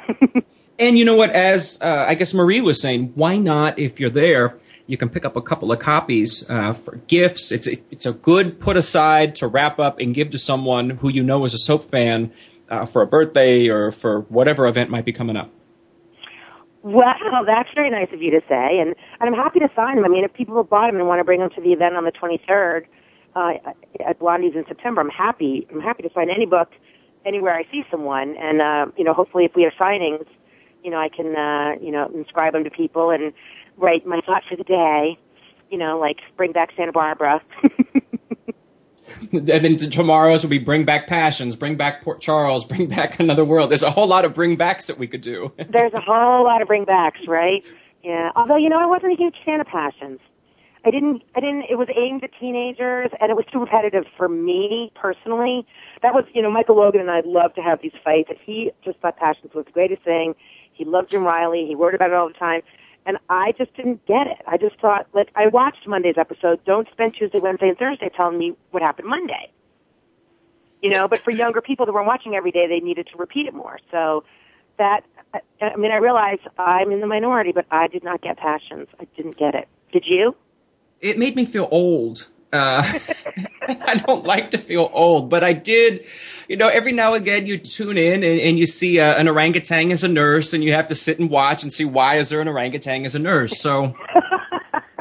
and you know what? As uh, I guess Marie was saying, why not, if you're there, you can pick up a couple of copies uh, for gifts. It's it's a good put aside to wrap up and give to someone who you know is a soap fan uh, for a birthday or for whatever event might be coming up. Wow, that's very nice of you to say, and, and I'm happy to sign them. I mean, if people have bought them and want to bring them to the event on the 23rd uh, at Blondie's in September, I'm happy. I'm happy to sign any book anywhere I see someone, and uh, you know, hopefully, if we have signings, you know, I can uh, you know inscribe them to people and write my thought for the day. You know, like bring back Santa Barbara. and then tomorrow's will be bring back passions, bring back Port Charles, bring back another world. There's a whole lot of bring backs that we could do. There's a whole lot of bring backs, right? Yeah. Although you know, I wasn't a huge fan of passions. I didn't. I didn't. It was aimed at teenagers, and it was too repetitive for me personally. That was, you know, Michael Logan and I'd love to have these fights. He just thought passions was the greatest thing. He loved Jim Reilly. He wrote about it all the time. And I just didn't get it. I just thought, like, I watched Monday's episode. Don't spend Tuesday, Wednesday, and Thursday telling me what happened Monday. You know, but for younger people that weren't watching every day, they needed to repeat it more. So that, I mean, I realize I'm in the minority, but I did not get passions. I didn't get it. Did you? It made me feel old. Uh, I don't like to feel old, but I did, you know, every now and again you tune in and, and you see uh, an orangutan as a nurse and you have to sit and watch and see why is there an orangutan as a nurse. So.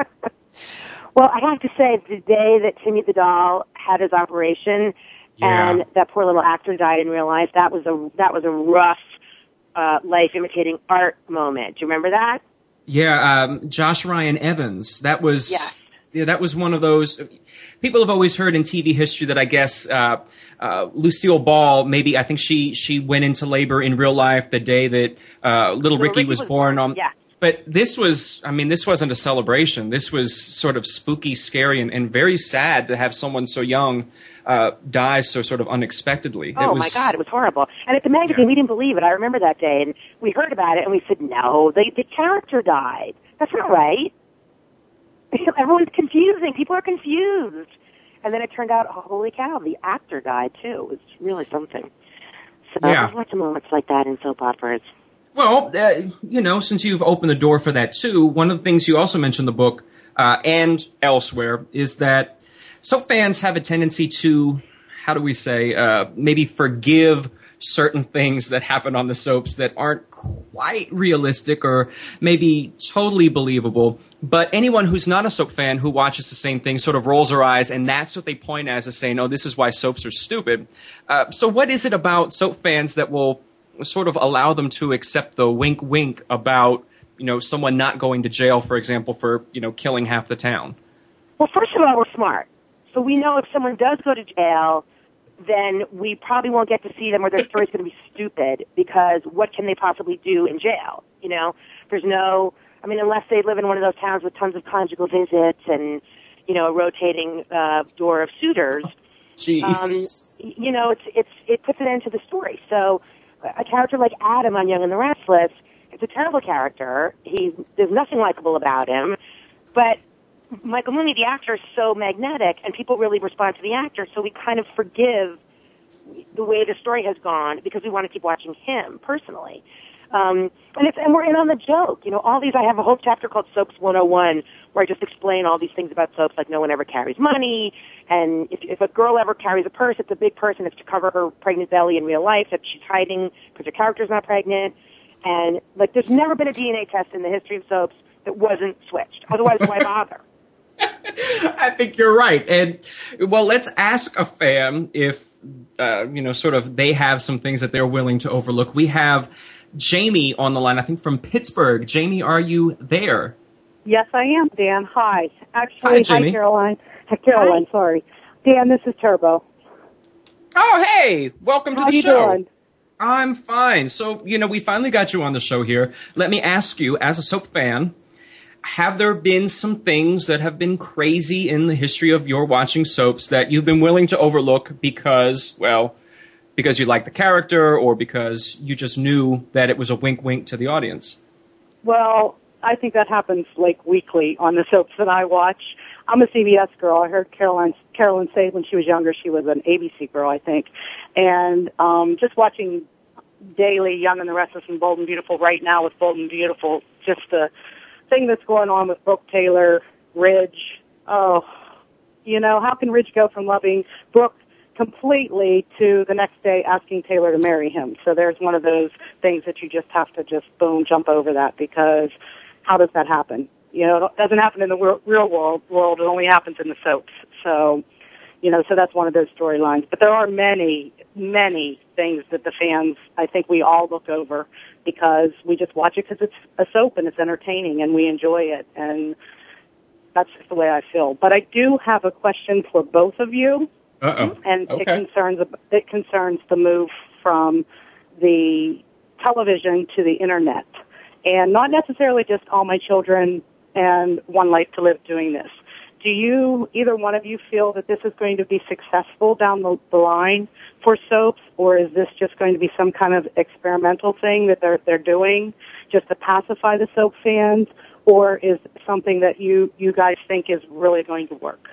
well, I have to say the day that Timmy the doll had his operation yeah. and that poor little actor died in real life, that was a, that was a rough, uh, life imitating art moment. Do you remember that? Yeah, um, Josh Ryan Evans. That was yes. yeah, that was one of those people have always heard in TV history that I guess uh, uh, Lucille Ball, maybe I think she she went into labor in real life the day that uh, little, little Ricky, Ricky, was, was born. On, yeah. But this was, I mean, this wasn't a celebration. This was sort of spooky, scary, and, and very sad to have someone so young uh, die so sort of unexpectedly. Oh was, my God, it was horrible. And at the magazine, yeah. we didn't believe it. I remember that day, and we heard about it, and we said, "No, the the character died. That's not right." Everyone's confusing. People are confused. And then it turned out, oh, holy cow, the actor died too. It was really something. So yeah. there's lots of moments like that in soap operas. Well, uh, you know, since you've opened the door for that too, one of the things you also mentioned in the book uh, and elsewhere is that soap fans have a tendency to, how do we say, uh, maybe forgive certain things that happen on the soaps that aren't quite realistic or maybe totally believable. But anyone who's not a soap fan who watches the same thing sort of rolls their eyes, and that's what they point as as saying, "Oh, this is why soaps are stupid." Uh, so, what is it about soap fans that will sort of allow them to accept the wink, wink about you know someone not going to jail, for example, for you know killing half the town? Well, first of all, we're smart, so we know if someone does go to jail, then we probably won't get to see them or their story's going to be stupid because what can they possibly do in jail? You know, there's no, I mean, unless they live in one of those towns with tons of conjugal visits and, you know, a rotating uh, door of suitors. Jeez. Um, you know, it's, it's, it puts an end to the story. So a character like Adam on Young and the Restless, it's a terrible character. He, there's nothing likable about him, but Michael Muhney, the actor, is so magnetic, and people really respond to the actor. So we kind of forgive the way the story has gone because we want to keep watching him personally. Um, and it's and we're in on the joke. You know, all these. I have a whole chapter called Soaps 101 where I just explain all these things about soaps, like no one ever carries money, and if, if a girl ever carries a purse, it's a big purse, and it's to cover her pregnant belly in real life that she's hiding because her character's not pregnant. And like, there's never been a DNA test in the history of soaps that wasn't switched. Otherwise, why bother? I think you're right. And well, let's ask a fan if uh, you know, sort of, they have some things that they're willing to overlook. We have Jamie on the line, I think from Pittsburgh. Jamie, are you there? Yes, I am, Dan. Hi. Actually, hi, Jamie. hi Caroline. Hi, Caroline. Hi. Sorry, Dan. This is Turbo. Oh, hey! Welcome How to the you show. Doing? I'm fine. So, you know, we finally got you on the show here. Let me ask you, as a soap fan, have there been some things that have been crazy in the history of your watching soaps that you've been willing to overlook because, well, because you like the character or because you just knew that it was a wink wink to the audience? Well, I think that happens like weekly on the soaps that I watch. I'm a CBS girl. I heard Caroline Carolyn say when she was younger she was an ABC girl, I think, and um, just watching daily Young and the Restless and Bold and Beautiful right now with Bold and Beautiful, just the thing that's going on with Brooke Taylor, Ridge. Oh, you know, how can Ridge go from loving Brooke completely to the next day asking Taylor to marry him? So there's one of those things that you just have to just boom jump over that because how does that happen? You know, it doesn't happen in the real world. World it only happens in the soaps. So, you know, so that's one of those storylines. But there are many, many things that the fans, I think, we all look over because we just watch it because it's a soap and it's entertaining and we enjoy it and that's just the way I feel. But I do have a question for both of you. Uh-oh. And okay. it concerns it concerns the move from the television to the internet, and not necessarily just all my children and One Life to Live doing this. Do you, either one of you, feel that this is going to be successful down the, the line for soaps, or is this just going to be some kind of experimental thing that they're they're doing just to pacify the soap fans, or is something that you you guys think is really going to work?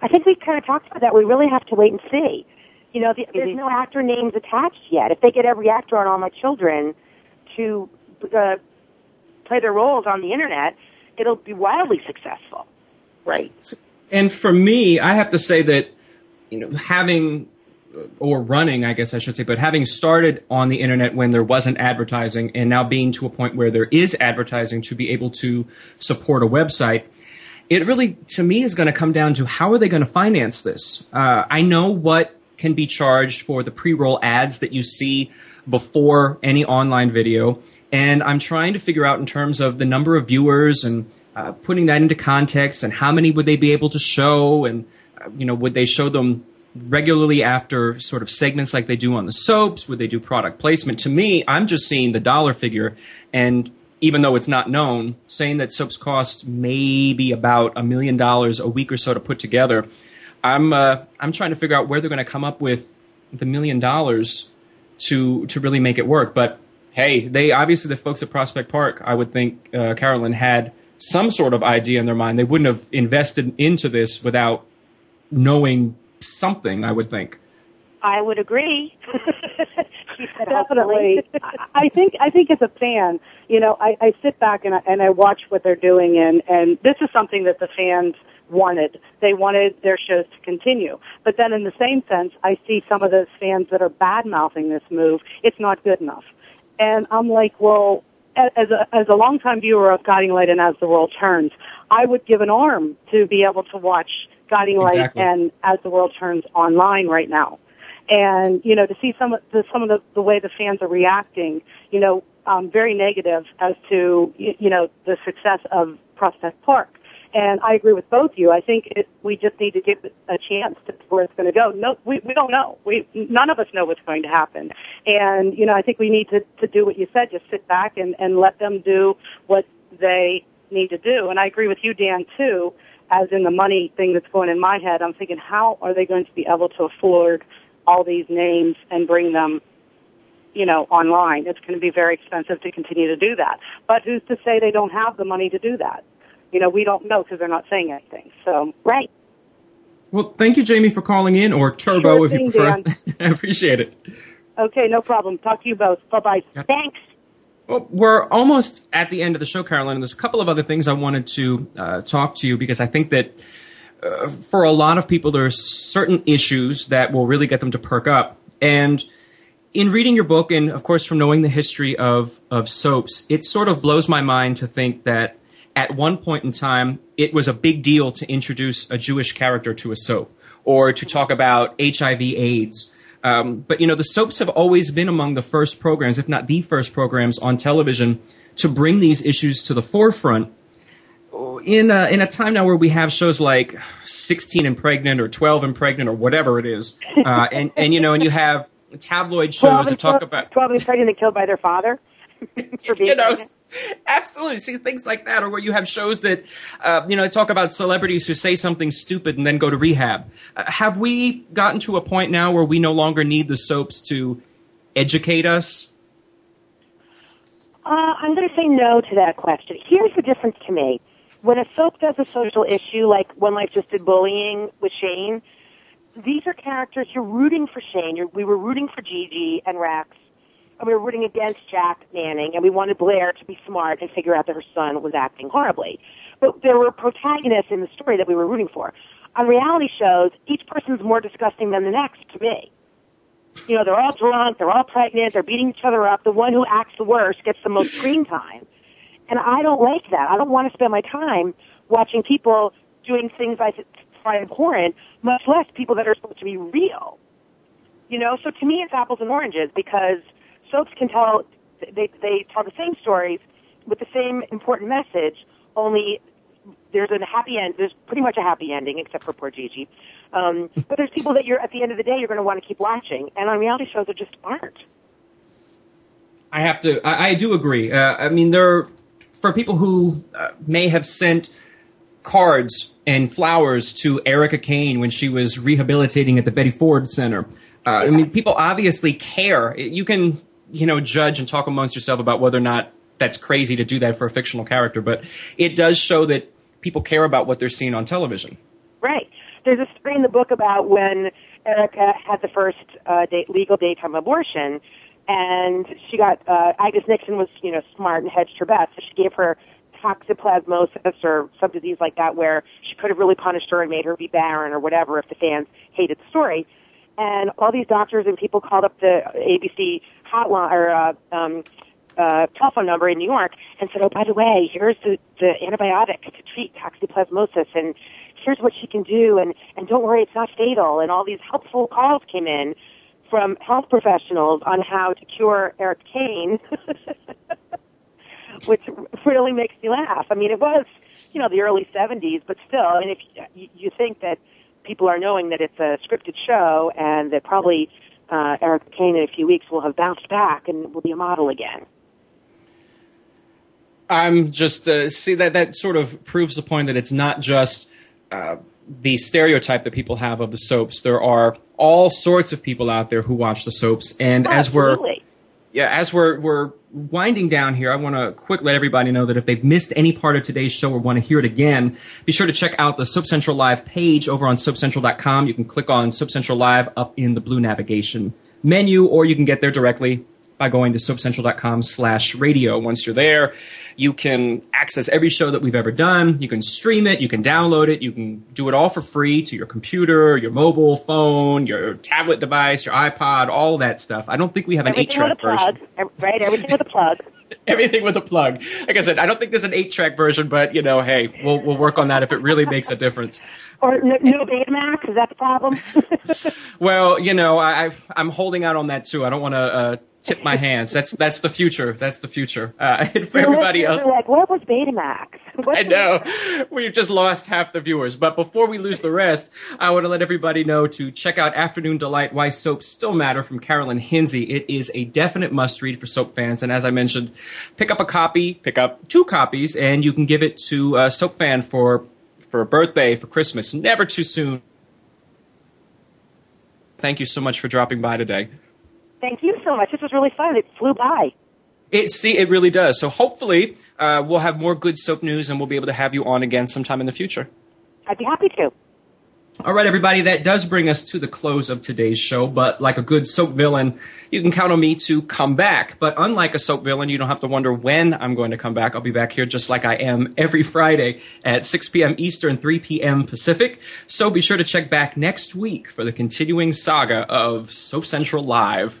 I think we kind of talked about that. We really have to wait and see. You know, the, there's Mhm. no actor names attached yet. If they get every actor on All My Children to uh, play their roles on the internet, it'll be wildly successful. Right. And for me, I have to say that you know having or running, I guess I should say, but having started on the internet when there wasn't advertising, and now being to a point where there is advertising to be able to support a website. It really, to me, is going to come down to how are they going to finance this? Uh, I know what can be charged for the pre-roll ads that you see before any online video, and I'm trying to figure out in terms of the number of viewers and uh, putting that into context and how many would they be able to show and uh, you know would they show them regularly after sort of segments like they do on the soaps? Would they do product placement? To me i'm just seeing the dollar figure and even though it's not known saying that soaps cost maybe about a million dollars a week or so to put together i'm uh, i'm trying to figure out where they're going to come up with the million dollars to to really make it work. But hey they obviously the folks at prospect park i would think uh, carolyn had some sort of idea in their mind. They wouldn't have invested into this without knowing something, I would think. I would agree. Definitely. I- I think I think as a fan, you know, I, I sit back and I, and I watch what they're doing, and and this is something that the fans wanted. They wanted their shows to continue. But then, in the same sense, I see some of those fans that are bad mouthing this move. It's not good enough, and I'm like, well, a- as a as a longtime viewer of Guiding Light and As the World Turns, I would give an arm to be able to watch Guiding Light Exactly. and As the World Turns online right now and you know to see some of the some of the, the way the fans are reacting, you know, um, very negative as to y- you know the success of Prospect Park. And I agree with both of you. I think it, we just need to give a chance to where it's going to go. No, we, we don't know. We none of us know what's going to happen. And you know, I think we need to to do what you said. Just sit back and and let them do what they need to do. And I agree with you, Dan, too. As in the money thing that's going in my head, I'm thinking, how are they going to be able to afford all these names and bring them, you know, online? It's going to be very expensive to continue to do that. But who's to say they don't have the money to do that? You know, we don't know because they're not saying anything. So, right. Well, thank you, Jamie, for calling in, or Turbo Sure if you prefer. I appreciate it. Okay, no problem. Talk to you both. Bye bye. Thanks. Well, we're almost at the end of the show, Carolyn, and there's a couple of other things I wanted to uh, talk to you because I think that uh, for a lot of people, there are certain issues that will really get them to perk up. And in reading your book, and of course from knowing the history of, of soaps, it sort of blows my mind to think that at one point in time, it was a big deal to introduce a Jewish character to a soap or to talk about HIV/AIDS. Um, but you know, the soaps have always been among the first programs, if not the first programs on television, to bring these issues to the forefront. In a, in a time now where we have shows like 16 and Pregnant or 12 and Pregnant or whatever it is, uh, and and you know, and you have tabloid shows that talk twelve, about twelve and pregnant and killed by their father. You know, absolutely. See things like that, or where you have shows that, uh, you know, talk about celebrities who say something stupid and then go to rehab. Uh, have we gotten to a point now where we no longer need the soaps to educate us? Uh, I'm going to say no to that question. Here's the difference to me. when a soap does a social issue, like One Life just did bullying with Shane, these are characters you're rooting for Shane. You're, we were rooting for Gigi and Rex, and we were rooting against Jack Manning, and we wanted Blair to be smart and figure out that her son was acting horribly. But there were protagonists in the story that we were rooting for. On reality shows, each person's more disgusting than the next to me. You know, they're all drunk, they're all pregnant, they're beating each other up. The one who acts the worst gets the most screen time. And I don't like that. I don't want to spend my time watching people doing things I find abhorrent, much less people that are supposed to be real. You know, so to me it's apples and oranges because soaps can tell, they, they tell the same stories with the same important message, only there's a happy end. There's pretty much a happy ending, except for poor Gigi. Um, but there's people that you're at the end of the day you're going to want to keep watching, and on reality shows there just aren't. I have to. I, I do agree. Uh, I mean, there for people who uh, may have sent cards and flowers to Erica Kane when she was rehabilitating at the Betty Ford Center. Uh, I mean, people obviously care. You can, you know, judge and talk amongst yourself about whether or not that's crazy to do that for a fictional character, but it does show that people care about what they're seeing on television. Right. There's a story in the book about when Erica had the first uh, day, legal daytime abortion, and she got uh, Agnes Nixon was you know smart and hedged her bets, so she gave her toxoplasmosis or some disease like that, where she could have really punished her and made her be barren or whatever if the fans hated the story. And all these doctors and people called up the ABC hotline or uh, um, uh, telephone number in New York and said, "Oh, by the way, here's the, the antibiotic to treat toxoplasmosis, and here's what she can do, and and don't worry, it's not fatal." And all these helpful calls came in from health professionals on how to cure Erica Kane, which really makes me laugh. I mean, it was you know the early '70s, but still, I mean, if you, you think that people are knowing that it's a scripted show and that probably uh, Erica Kane in a few weeks will have bounced back and will be a model again. I'm just uh, see that that sort of proves the point that it's not just uh, the stereotype that people have of the soaps. There are all sorts of people out there who watch the soaps, and oh, as we're absolutely. Yeah, as we're we're winding down here, I want to quick let everybody know that if they've missed any part of today's show or want to hear it again, be sure to check out the Soap Central Live page over on SoapCentral.com. You can click on Soap Central Live up in the blue navigation menu, or you can get there directly by going to soapcentral.com slash radio. Once you're there, you can access every show that we've ever done. You can stream it. You can download it. You can do it all for free to your computer, your mobile phone, your tablet device, your iPod, all that stuff. I don't think we have an eight-track version. Right? Everything with a plug. Everything with a plug. Like I said, I don't think there's an eight-track version, but you know, hey, we'll we'll work on that if it really makes a difference. Or no, no Betamax? Is that the problem? well, you know, I I'm holding out on that too. I don't want to. Uh, tip my hands. That's that's the future. That's the future. Uh, and for everybody else, like, what was Betamax? What I know we've just lost half the viewers. But before we lose the rest, I want to let everybody know to check out Afternoon Delight: Why Soaps Still Matter from Carolyn Hinsey. It is a definite must read for soap fans. And as I mentioned, pick up a copy, pick up two copies, and you can give it to a soap fan for for a birthday, for Christmas. Never too soon. Thank you so much for dropping by today. Thank you so much. This was really fun. It flew by. It see it really does. So hopefully uh, we'll have more good soap news and we'll be able to have you on again sometime in the future. I'd be happy to. All right, everybody, that does bring us to the close of today's show. But like a good soap villain, you can count on me to come back. But unlike a soap villain, you don't have to wonder when I'm going to come back. I'll be back here just like I am every Friday at 6 p.m. Eastern, 3 p.m. Pacific. So be sure to check back next week for the continuing saga of Soap Central Live.